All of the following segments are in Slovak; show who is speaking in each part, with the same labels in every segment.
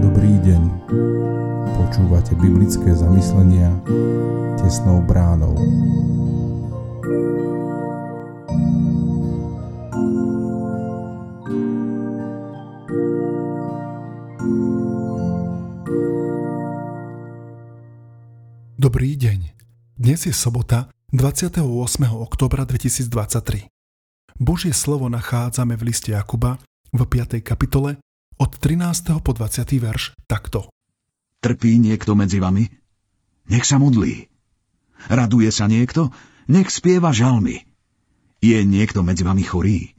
Speaker 1: Dobrý deň. Počúvate biblické zamyslenia tesnou bránou.
Speaker 2: Dobrý deň. Dnes je sobota 28. oktobra 2023. Božie slovo nachádzame v liste Jakuba v 5. kapitole od 13. po 20. verš takto.
Speaker 3: Trpí niekto medzi vami? Nech sa modlí. Raduje sa niekto? Nech spieva žalmy. Je niekto medzi vami chorý?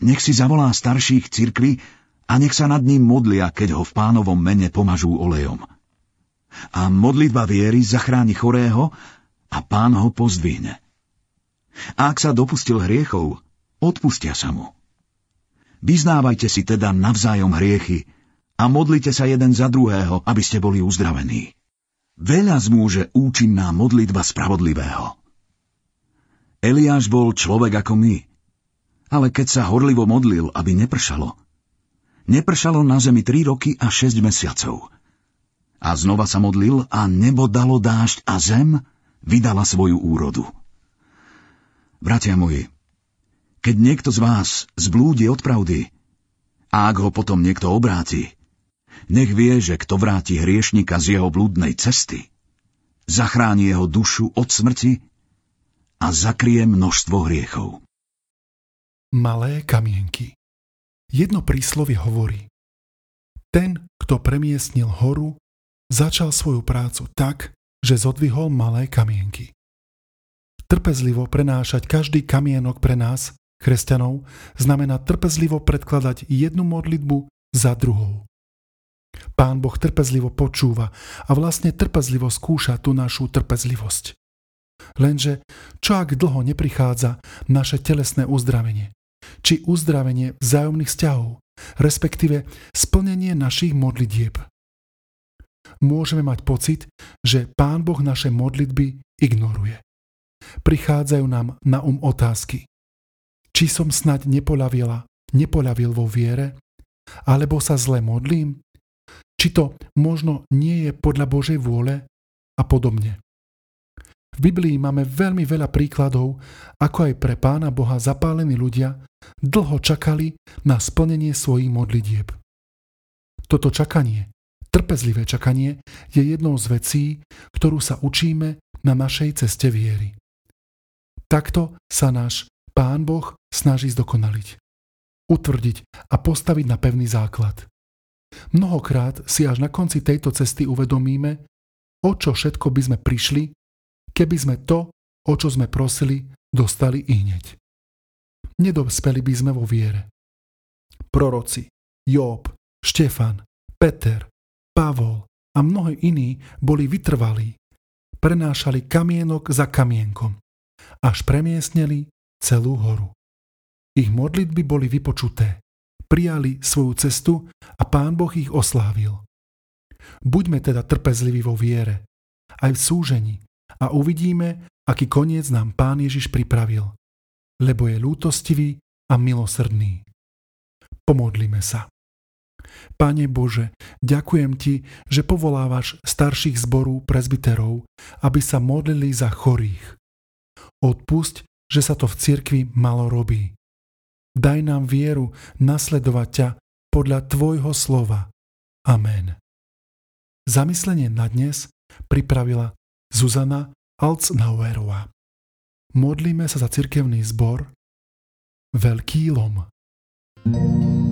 Speaker 3: Nech si zavolá starších cirkvi a nech sa nad ním modlia, keď ho v pánovom mene pomažú olejom a modlitba viery zachráni chorého a pán ho pozdvihne. Ak sa dopustil hriechov, odpustia sa mu. Vyznávajte si teda navzájom hriechy a modlite sa jeden za druhého, aby ste boli uzdravení. Veľa zmôže účinná modlitba spravodlivého. Eliáš bol človek ako my, ale keď sa horlivo modlil, aby nepršalo, nepršalo na zemi tri roky a šesť mesiacov – a znova sa modlil a nebo dalo dážď a zem vydala svoju úrodu. Bratia moji, keď niekto z vás zblúdi od pravdy a ak ho potom niekto obráti, nech vie, že kto vráti hriešnika z jeho blúdnej cesty, zachráni jeho dušu od smrti a zakrie množstvo hriechov.
Speaker 2: Malé kamienky. Jedno príslovie hovorí. Ten, kto premiestnil horu, začal svoju prácu tak, že zodvihol malé kamienky. Trpezlivo prenášať každý kamienok pre nás, kresťanov, znamená trpezlivo predkladať jednu modlitbu za druhou. Pán Boh trpezlivo počúva a vlastne trpezlivo skúša tú našu trpezlivosť. Lenže čo ak dlho neprichádza naše telesné uzdravenie? Či uzdravenie vzájomných vzťahov, respektíve splnenie našich modlitieb? Môžeme mať pocit, že Pán Boh naše modlitby ignoruje. Prichádzajú nám na um otázky. Či som snať nepoľavila, nepoľavil vo viere, alebo sa zle modlím? Či to možno nie je podľa Božej vôle a podobne. V Biblii máme veľmi veľa príkladov, ako aj pre Pána Boha zapálení ľudia dlho čakali na splnenie svojich modlitieb. Toto čakanie Trpezlivé čakanie je jednou z vecí, ktorú sa učíme na našej ceste viery. Takto sa náš Pán Boh snaží zdokonaliť, utvrdiť a postaviť na pevný základ. Mnohokrát si až na konci tejto cesty uvedomíme, o čo všetko by sme prišli, keby sme to, o čo sme prosili, dostali i hneď. Nedospeli by sme vo viere. Proroci, Job, Štefan, Peter, Pavol a mnohí iní boli vytrvalí. Prenášali kamienok za kamienkom, až premiestnili celú horu. Ich modlitby boli vypočuté, prijali svoju cestu a Pán Boh ich oslávil. Buďme teda trpezliví vo viere, aj v súžení a uvidíme, aký koniec nám Pán Ježiš pripravil, lebo je lútostivý a milosrdný. Pomodlíme sa. Pane Bože, ďakujem Ti, že povolávaš starších zborov prezbiterov, aby sa modlili za chorých. Odpusť, že sa to v cirkvi malo robí. Daj nám vieru nasledovať ťa podľa Tvojho slova. Amen. Zamyslenie na dnes pripravila Zuzana Alcnauerová. Modlíme sa za cirkevný zbor Veľký lom. thank